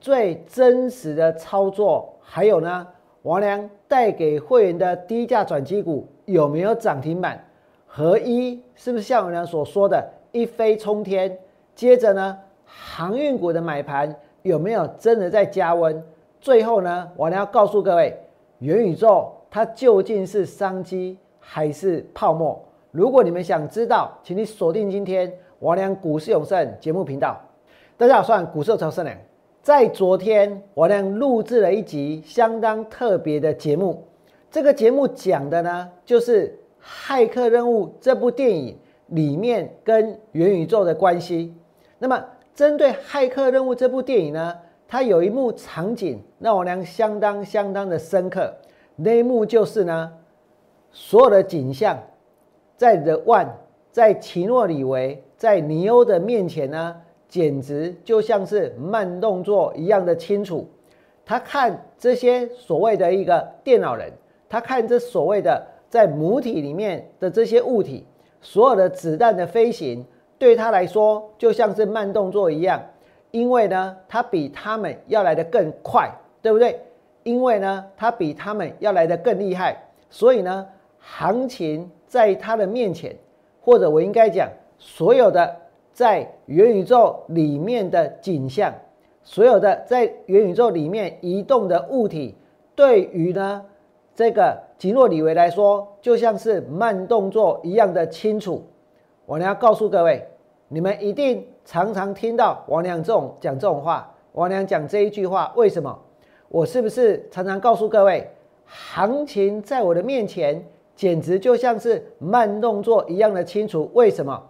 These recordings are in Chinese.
最真实的操作，还有呢，王良带给会员的低价转机股有没有涨停板？合一是不是像王良所说的一飞冲天？接着呢，航运股的买盘有没有真的在加温？最后呢，王良要告诉各位，元宇宙它究竟是商机还是泡沫？如果你们想知道，请你锁定今天王良股市永胜节目频道。大家好，我是股市超胜良。在昨天，我俩录制了一集相当特别的节目。这个节目讲的呢，就是《骇客任务》这部电影里面跟元宇宙的关系。那么，针对《骇客任务》这部电影呢，它有一幕场景让我俩相当相当的深刻。那一幕就是呢，所有的景象在 The One，在奇诺里维，在尼欧的面前呢。简直就像是慢动作一样的清楚。他看这些所谓的一个电脑人，他看这所谓的在母体里面的这些物体，所有的子弹的飞行，对他来说就像是慢动作一样。因为呢，他比他们要来的更快，对不对？因为呢，他比他们要来的更厉害，所以呢，行情在他的面前，或者我应该讲所有的。在元宇宙里面的景象，所有的在元宇宙里面移动的物体，对于呢这个吉诺里维来说，就像是慢动作一样的清楚。我呢要告诉各位，你们一定常常听到王良这种讲这种话。王良讲这一句话，为什么？我是不是常常告诉各位，行情在我的面前，简直就像是慢动作一样的清楚？为什么？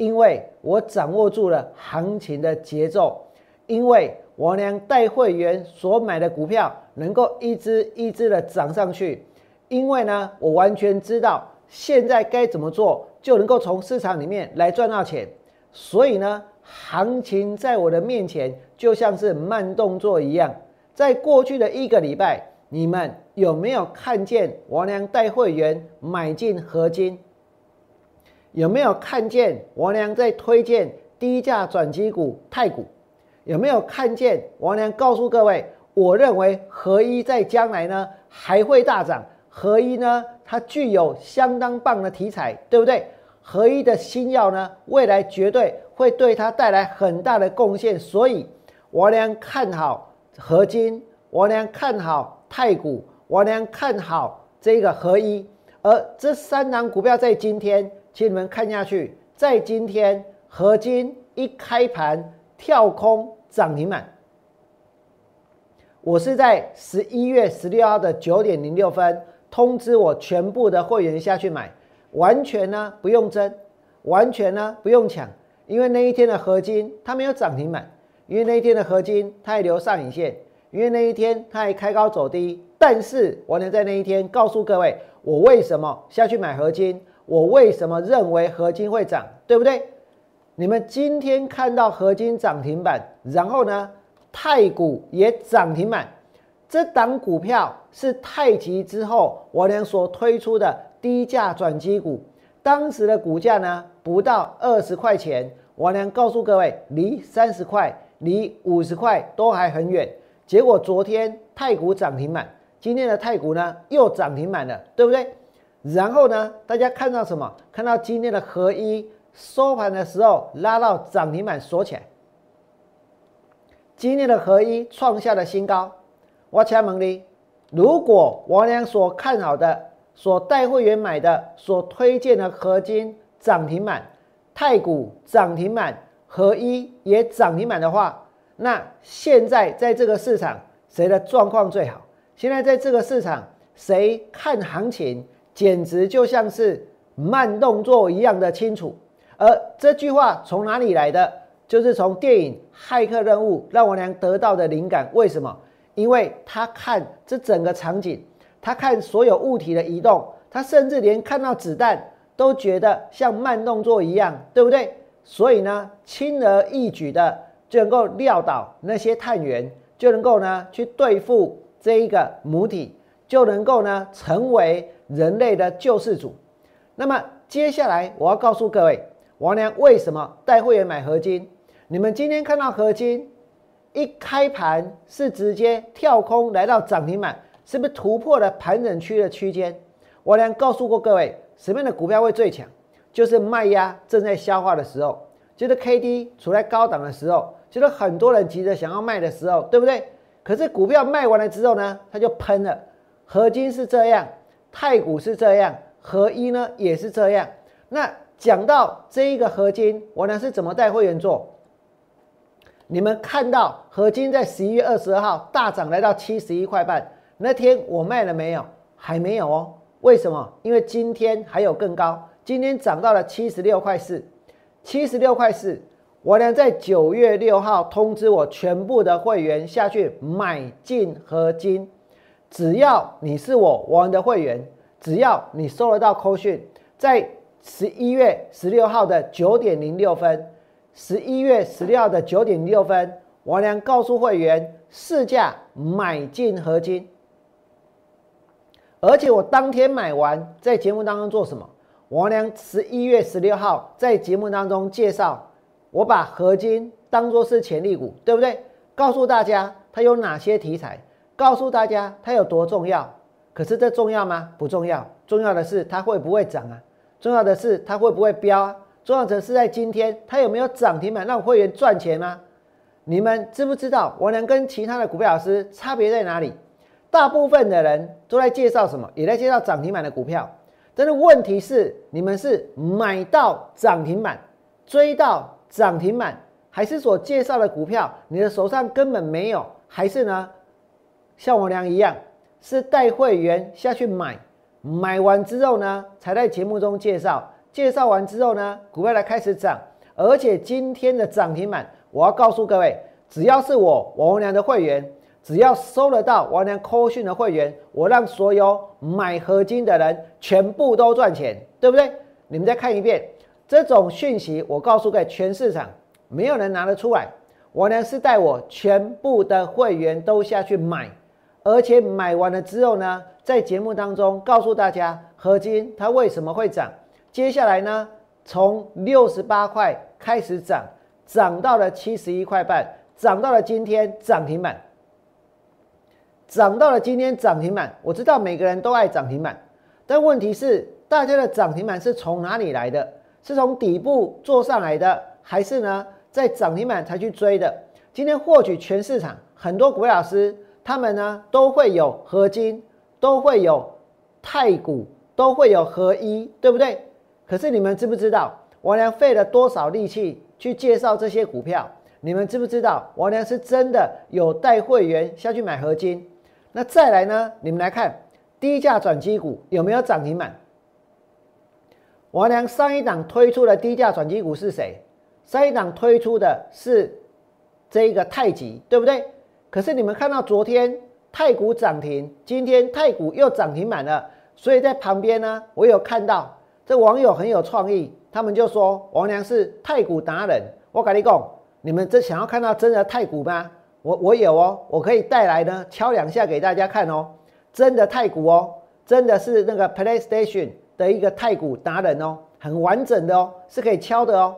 因为我掌握住了行情的节奏，因为我娘带会员所买的股票能够一只一只的涨上去，因为呢，我完全知道现在该怎么做就能够从市场里面来赚到钱，所以呢，行情在我的面前就像是慢动作一样。在过去的一个礼拜，你们有没有看见我娘带会员买进合金？有没有看见王良在推荐低价转机股太股？有没有看见王良告诉各位，我认为合一在将来呢还会大涨，合一呢它具有相当棒的题材，对不对？合一的新药呢未来绝对会对它带来很大的贡献，所以王良看好合金，王良看好太股，王良看好这个合一，而这三档股票在今天。请你们看下去，在今天合金一开盘跳空涨停板，我是在十一月十六号的九点零六分通知我全部的会员下去买，完全呢不用争，完全呢不用抢，因为那一天的合金它没有涨停板，因为那一天的合金它还留上影线，因为那一天它还开高走低，但是我能在那一天告诉各位，我为什么下去买合金。我为什么认为合金会涨，对不对？你们今天看到合金涨停板，然后呢，太股也涨停板，这档股票是太极之后我俩所推出的低价转机股，当时的股价呢不到二十块钱，我俩告诉各位，离三十块、离五十块都还很远。结果昨天太股涨停板，今天的太股呢又涨停板了，对不对？然后呢？大家看到什么？看到今天的合一收盘的时候拉到涨停板锁起来。今天的合一创下了新高。我请问你，如果王良所看好的、所带会员买的、所推荐的合金涨停板、太古涨停板、合一也涨停板的话，那现在在这个市场谁的状况最好？现在在这个市场谁看行情？简直就像是慢动作一样的清楚，而这句话从哪里来的？就是从电影《骇客任务》让我娘得到的灵感。为什么？因为他看这整个场景，他看所有物体的移动，他甚至连看到子弹都觉得像慢动作一样，对不对？所以呢，轻而易举的就能够撂倒那些探员，就能够呢去对付这一个母体，就能够呢成为。人类的救世主。那么接下来我要告诉各位，王良为什么带会员买合金？你们今天看到合金一开盘是直接跳空来到涨停板，是不是突破了盘整区的区间？我俩告诉过各位，什么样的股票会最强？就是卖压正在消化的时候，就是 K D 处在高档的时候，就是很多人急着想要卖的时候，对不对？可是股票卖完了之后呢，它就喷了。合金是这样，太股是这样，合一呢也是这样。那讲到这一个合金，我呢是怎么带会员做？你们看到合金在十一月二十二号大涨来到七十一块半，那天我卖了没有？还没有哦。为什么？因为今天还有更高，今天涨到了七十六块四，七十六块四。我呢在九月六号通知我全部的会员下去买进合金。只要你是我王的会员，只要你收得到扣讯，在十一月十六号的九点零六分，十一月十六号的九点零六分，王良告诉会员市价买进合金，而且我当天买完，在节目当中做什么？王良十一月十六号在节目当中介绍，我把合金当做是潜力股，对不对？告诉大家它有哪些题材。告诉大家它有多重要，可是这重要吗？不重要，重要的是它会不会涨啊？重要的是它会不会飙啊？重要的是在今天它有没有涨停板让会员赚钱吗？你们知不知道我能跟其他的股票老师差别在哪里？大部分的人都在介绍什么？也在介绍涨停板的股票，但是问题是你们是买到涨停板，追到涨停板，还是所介绍的股票你的手上根本没有？还是呢？像我娘一样，是带会员下去买，买完之后呢，才在节目中介绍，介绍完之后呢，股票才开始涨，而且今天的涨停板，我要告诉各位，只要是我王娘的会员，只要收得到王娘扣讯的会员，我让所有买合金的人全部都赚钱，对不对？你们再看一遍这种讯息，我告诉给，全市场没有人拿得出来，我呢是带我全部的会员都下去买。而且买完了之后呢，在节目当中告诉大家合金它为什么会涨。接下来呢，从六十八块开始涨，涨到了七十一块半，涨到了今天涨停板，涨到了今天涨停板。我知道每个人都爱涨停板，但问题是大家的涨停板是从哪里来的？是从底部做上来的，还是呢在涨停板才去追的？今天获取全市场很多股老师。他们呢都会有合金，都会有太股，都会有合一，对不对？可是你们知不知道王良费了多少力气去介绍这些股票？你们知不知道王良是真的有带会员下去买合金？那再来呢？你们来看低价转机股有没有涨停板？王良上一档推出的低价转机股是谁？上一档推出的是这一个太极，对不对？可是你们看到昨天太股涨停，今天太股又涨停满了，所以在旁边呢，我有看到这网友很有创意，他们就说王良是太股达人。我跟你讲，你们这想要看到真的太股吗？我我有哦，我可以带来呢，敲两下给大家看哦，真的太股哦，真的是那个 PlayStation 的一个太股达人哦，很完整的哦，是可以敲的哦。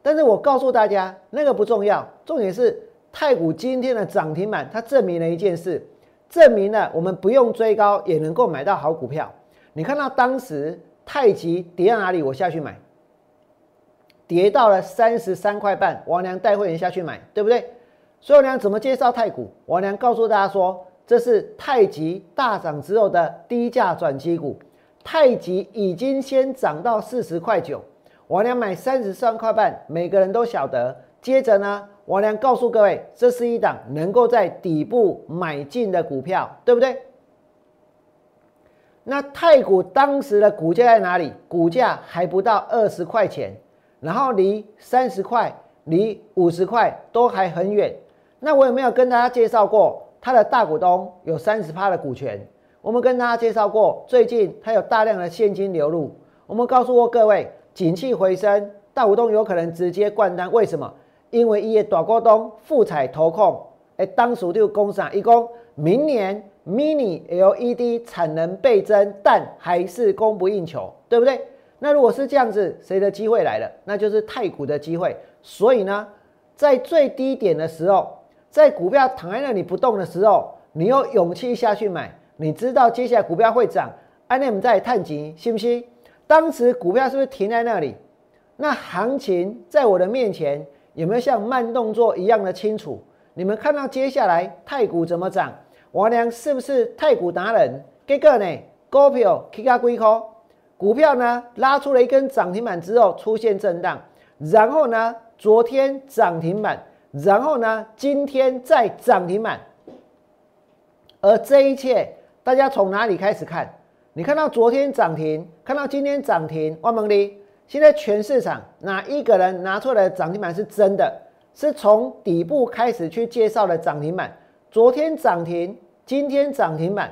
但是我告诉大家，那个不重要，重点是。太股今天的涨停板，它证明了一件事，证明了我们不用追高也能够买到好股票。你看到当时太极跌到哪里，我下去买，跌到了三十三块半，王良带会员下去买，对不对？所以我怎么介绍太股？王良告诉大家说，这是太极大涨之后的低价转机股，太极已经先涨到四十块九，王良买三十三块半，每个人都晓得。接着呢？王良告诉各位，这是一档能够在底部买进的股票，对不对？那太古当时的股价在哪里？股价还不到二十块钱，然后离三十块、离五十块都还很远。那我有没有跟大家介绍过，它的大股东有三十趴的股权？我们跟大家介绍过，最近它有大量的现金流入。我们告诉过各位，景气回升，大股东有可能直接灌单，为什么？因为伊个大股东富彩投控，诶，当时就公上，一共明年 mini LED 产能倍增，但还是供不应求，对不对？那如果是这样子，谁的机会来了？那就是太古的机会。所以呢，在最低点的时候，在股票躺在那里不动的时候，你有勇气下去买，你知道接下来股票会涨，安利们在探底，信不信？当时股票是不是停在那里？那行情在我的面前有没有像慢动作一样的清楚？你们看到接下来太股怎么涨？王良是不是太股达人？结果呢？股票 K 加龟壳，股票呢拉出了一根涨停板之后出现震荡，然后呢昨天涨停板，然后呢今天再涨停板。而这一切，大家从哪里开始看？你看到昨天涨停，看到今天涨停，万蒙利。现在全市场哪一个人拿出来的涨停板是真的？是从底部开始去介绍的涨停板。昨天涨停，今天涨停板，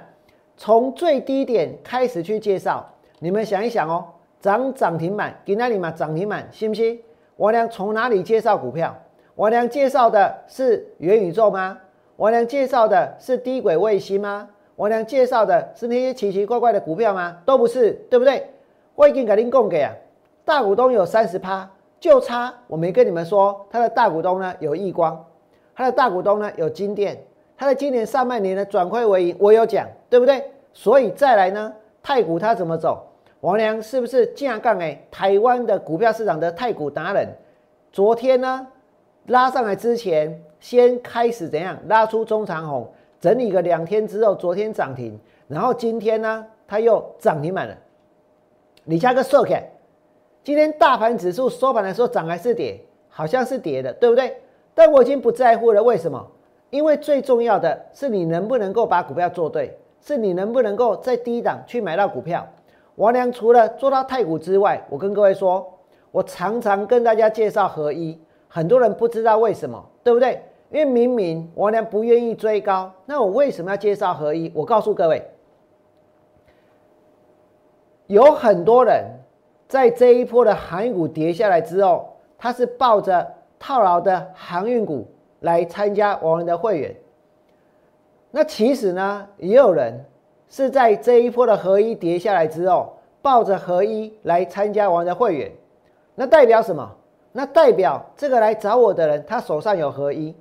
从最低点开始去介绍。你们想一想哦，涨涨停板，给那里嘛涨停板，信不信？我俩从哪里介绍股票？我俩介绍的是元宇宙吗？我俩介绍的是低轨卫星吗？我俩介绍的是那些奇奇怪怪的股票吗？都不是，对不对？我已经给您供给啊。大股东有三十趴，就差我没跟你们说，他的大股东呢有亿光，他的大股东呢有金店，他的今年上半年呢转亏为盈，我有讲，对不对？所以再来呢，太股它怎么走？王良是不是架杠？哎，台湾的股票市场的太股达人，昨天呢拉上来之前，先开始怎样拉出中长红，整理个两天之后，昨天涨停，然后今天呢它又涨停满了，你加个 s o c 今天大盘指数收盘的时候涨还是跌？好像是跌的，对不对？但我已经不在乎了。为什么？因为最重要的是你能不能够把股票做对，是你能不能够在低档去买到股票。王良除了做到太股之外，我跟各位说，我常常跟大家介绍合一，很多人不知道为什么，对不对？因为明明王良不愿意追高，那我为什么要介绍合一？我告诉各位，有很多人。在这一波的航运股跌下来之后，他是抱着套牢的航运股来参加我们的会员。那其实呢，也有人是在这一波的合一跌下来之后，抱着合一来参加我们的会员。那代表什么？那代表这个来找我的人，他手上有合一。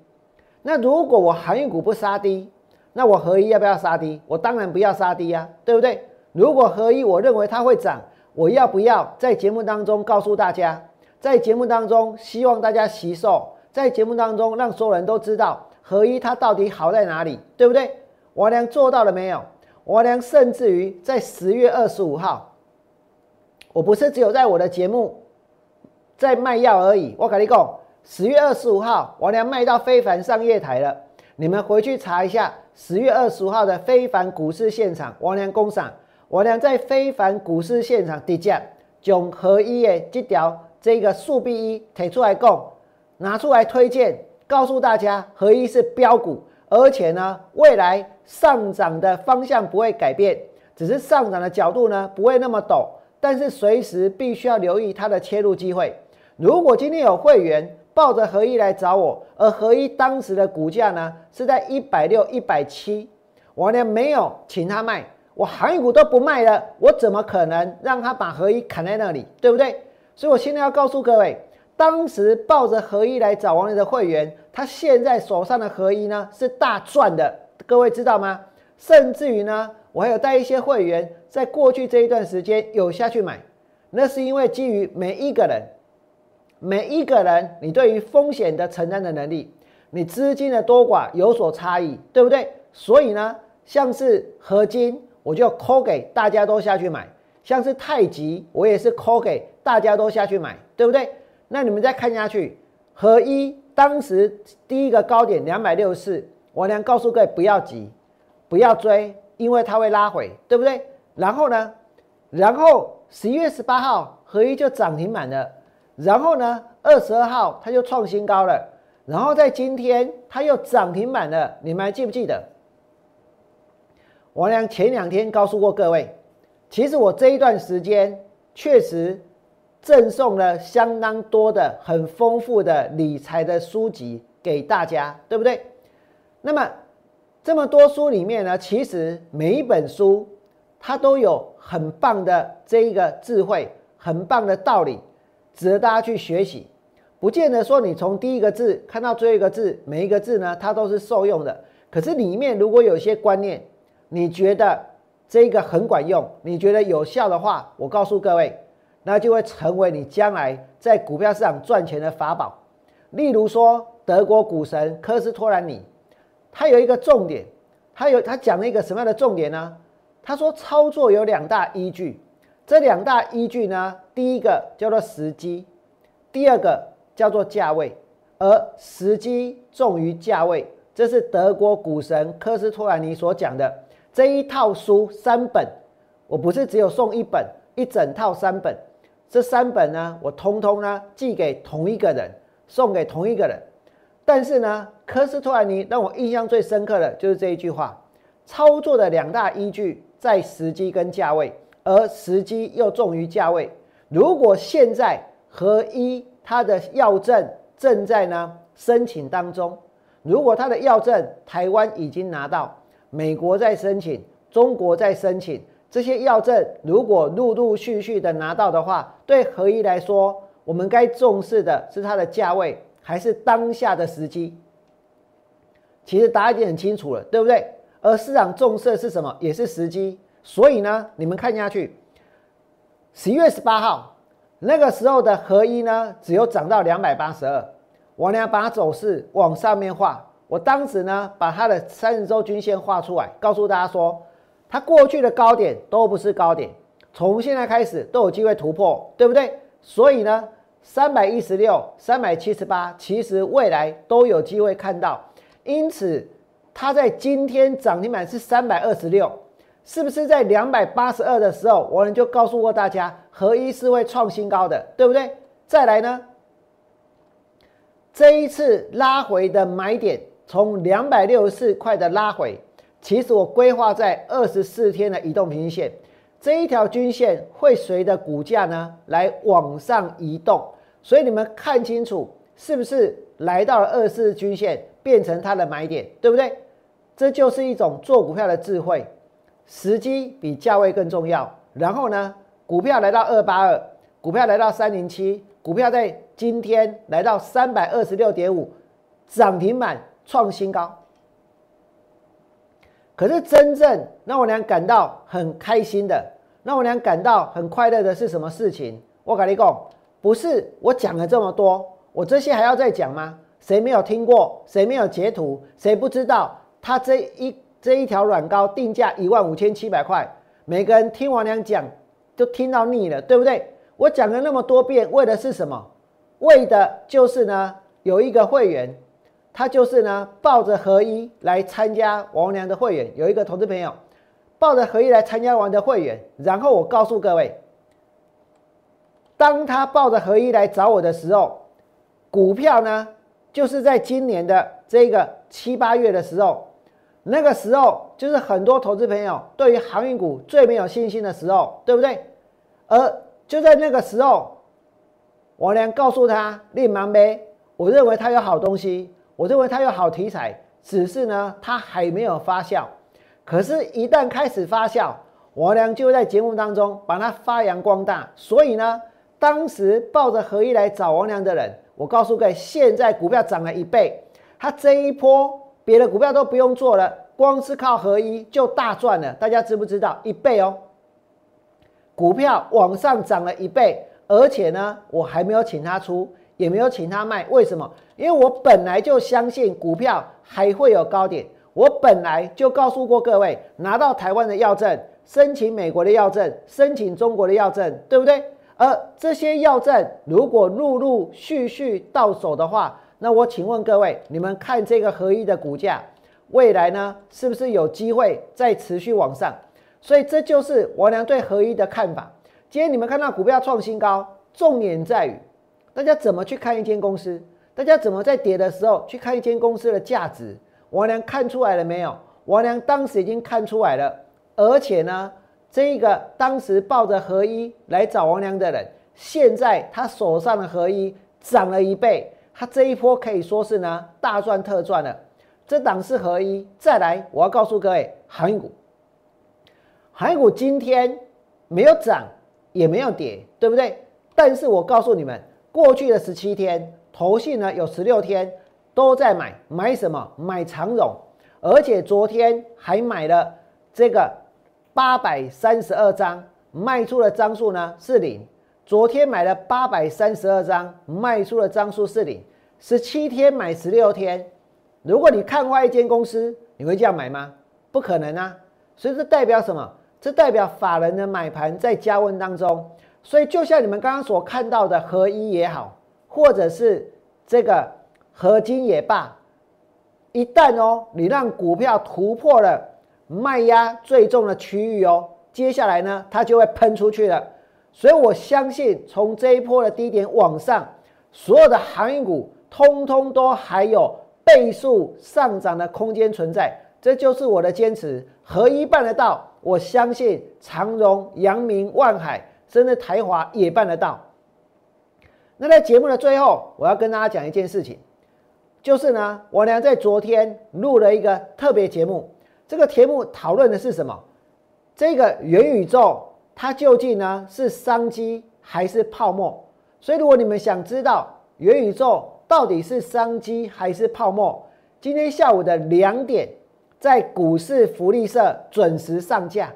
那如果我航运股不杀低，那我合一要不要杀低？我当然不要杀低呀，对不对？如果合一我认为它会涨。我要不要在节目当中告诉大家，在节目当中希望大家吸收，在节目当中让所有人都知道合一它到底好在哪里，对不对？王良做到了没有？王良甚至于在十月二十五号，我不是只有在我的节目在卖药而已。我跟你讲，十月二十五号王良卖到非凡上夜台了，你们回去查一下十月二十五号的非凡股市现场，王良工厂。我俩在非凡股市现场低价，将合一的这条这个数 B 一提出来供，拿出来推荐，告诉大家合一是标股，而且呢，未来上涨的方向不会改变，只是上涨的角度呢不会那么陡，但是随时必须要留意它的切入机会。如果今天有会员抱着合一来找我，而合一当时的股价呢是在一百六、一百七，我呢没有请他卖。我航运股都不卖了，我怎么可能让他把合一砍在那里，对不对？所以我现在要告诉各位，当时抱着合一来找王力的会员，他现在手上的合一呢是大赚的，各位知道吗？甚至于呢，我还有带一些会员在过去这一段时间有下去买，那是因为基于每一个人，每一个人你对于风险的承担的能力，你资金的多寡有所差异，对不对？所以呢，像是合金。我就 call 给大家都下去买，像是太极，我也是 call 给大家都下去买，对不对？那你们再看下去，合一当时第一个高点两百六十四，我娘告诉各位不要急，不要追，因为它会拉回，对不对？然后呢，然后十一月十八号合一就涨停板了，然后呢，二十二号它就创新高了，然后在今天它又涨停板了，你们还记不记得？王良前两天告诉过各位，其实我这一段时间确实赠送了相当多的、很丰富的理财的书籍给大家，对不对？那么这么多书里面呢，其实每一本书它都有很棒的这一个智慧、很棒的道理，值得大家去学习。不见得说你从第一个字看到最后一个字，每一个字呢，它都是受用的。可是里面如果有些观念，你觉得这个很管用，你觉得有效的话，我告诉各位，那就会成为你将来在股票市场赚钱的法宝。例如说，德国股神科斯托兰尼，他有一个重点，他有他讲了一个什么样的重点呢？他说操作有两大依据，这两大依据呢，第一个叫做时机，第二个叫做价位，而时机重于价位，这是德国股神科斯托兰尼所讲的这一套书三本，我不是只有送一本，一整套三本，这三本呢，我通通呢寄给同一个人，送给同一个人，但是呢，科斯托兰尼让我印象最深刻的就是这一句话，操作的两大依据。在时机跟价位，而时机又重于价位。如果现在合一它的药证正在呢申请当中，如果它的药证台湾已经拿到，美国在申请，中国在申请，这些药证如果陆陆续续的拿到的话，对合一来说，我们该重视的是它的价位，还是当下的时机？其实答案已经很清楚了，对不对？而市场重视的是什么？也是时机。所以呢，你们看下去，十一月十八号那个时候的合一呢，只有涨到两百八十二。我呢把走势往上面画，我当时呢把它的三十周均线画出来，告诉大家说，它过去的高点都不是高点，从现在开始都有机会突破，对不对？所以呢，三百一十六、三百七十八，其实未来都有机会看到。因此。它在今天涨停板是三百二十六，是不是在两百八十二的时候，我们就告诉过大家，合一是会创新高的，对不对？再来呢，这一次拉回的买点，从两百六十四块的拉回，其实我规划在二十四天的移动平均线，这一条均线会随着股价呢来往上移动，所以你们看清楚，是不是来到了二十四均线，变成它的买点，对不对？这就是一种做股票的智慧，时机比价位更重要。然后呢，股票来到二八二，股票来到三零七，股票在今天来到三百二十六点五，涨停板创新高。可是真正让我俩感到很开心的，让我俩感到很快乐的是什么事情？我跟你讲，不是我讲了这么多，我这些还要再讲吗？谁没有听过？谁没有截图？谁不知道？他这一这一条软膏定价一万五千七百块，每个人听王良讲就听到腻了，对不对？我讲了那么多遍，为的是什么？为的就是呢，有一个会员，他就是呢，抱着合一来参加王良的会员，有一个投资朋友抱着合一来参加王的会员，然后我告诉各位，当他抱着合一来找我的时候，股票呢，就是在今年的这个七八月的时候。那个时候就是很多投资朋友对于航运股最没有信心的时候，对不对？而就在那个时候，我连告诉他立忙呗，我认为他有好东西，我认为它有好题材，只是呢它还没有发酵。可是，一旦开始发酵，我俩就在节目当中把它发扬光大。所以呢，当时抱着合一来找王良的人，我告诉各位，现在股票涨了一倍，它这一波。别的股票都不用做了，光是靠合一就大赚了。大家知不知道一倍哦？股票往上涨了一倍，而且呢，我还没有请他出，也没有请他卖。为什么？因为我本来就相信股票还会有高点。我本来就告诉过各位，拿到台湾的药证，申请美国的药证，申请中国的药证，对不对？而这些药证如果陆陆续续到手的话，那我请问各位，你们看这个合一的股价，未来呢是不是有机会再持续往上？所以这就是我俩对合一的看法。今天你们看到股票创新高，重点在于大家怎么去看一间公司，大家怎么在跌的时候去看一间公司的价值。王良看出来了没有？王良当时已经看出来了，而且呢，这个当时抱着合一来找王良的人，现在他手上的合一涨了一倍。他这一波可以说是呢大赚特赚了，这档是合一。再来，我要告诉各位，航运股，航运股今天没有涨，也没有跌，对不对？但是我告诉你们，过去的十七天投信呢有十六天都在买，买什么？买长荣，而且昨天还买了这个八百三十二张，卖出的张数呢是零。昨天买了八百三十二张，卖出的张数是零。十七天买十六天，如果你看坏一间公司，你会这样买吗？不可能啊！所以这代表什么？这代表法人的买盘在加温当中。所以就像你们刚刚所看到的合一也好，或者是这个合金也罢，一旦哦，你让股票突破了卖压最重的区域哦，接下来呢，它就会喷出去了。所以我相信，从这一波的低点往上，所有的航运股通通都还有倍数上涨的空间存在。这就是我的坚持，合一办得到，我相信长荣、阳明、万海，真的台华也办得到。那在节目的最后，我要跟大家讲一件事情，就是呢，我俩在昨天录了一个特别节目，这个节目讨论的是什么？这个元宇宙。它究竟呢是商机还是泡沫？所以如果你们想知道元宇宙到底是商机还是泡沫，今天下午的两点在股市福利社准时上架。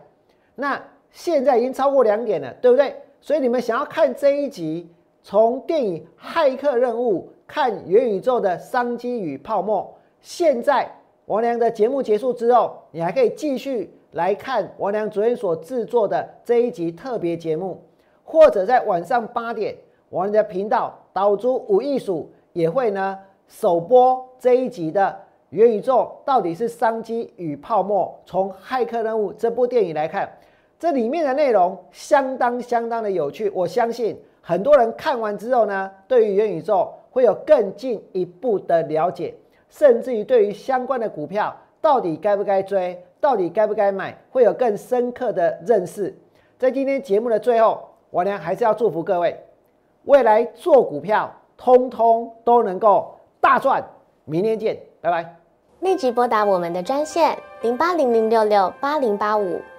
那现在已经超过两点了，对不对？所以你们想要看这一集，从电影《骇客任务》看元宇宙的商机与泡沫。现在王良的节目结束之后，你还可以继续。来看王良昨天所制作的这一集特别节目，或者在晚上八点，王良的频道导出五艺术也会呢首播这一集的元宇宙到底是商机与泡沫。从《骇客任务》这部电影来看，这里面的内容相当相当的有趣。我相信很多人看完之后呢，对于元宇宙会有更进一步的了解，甚至于对于相关的股票到底该不该追。到底该不该买，会有更深刻的认识。在今天节目的最后，我呢还是要祝福各位，未来做股票，通通都能够大赚。明天见，拜拜。立即拨打我们的专线零八零零六六八零八五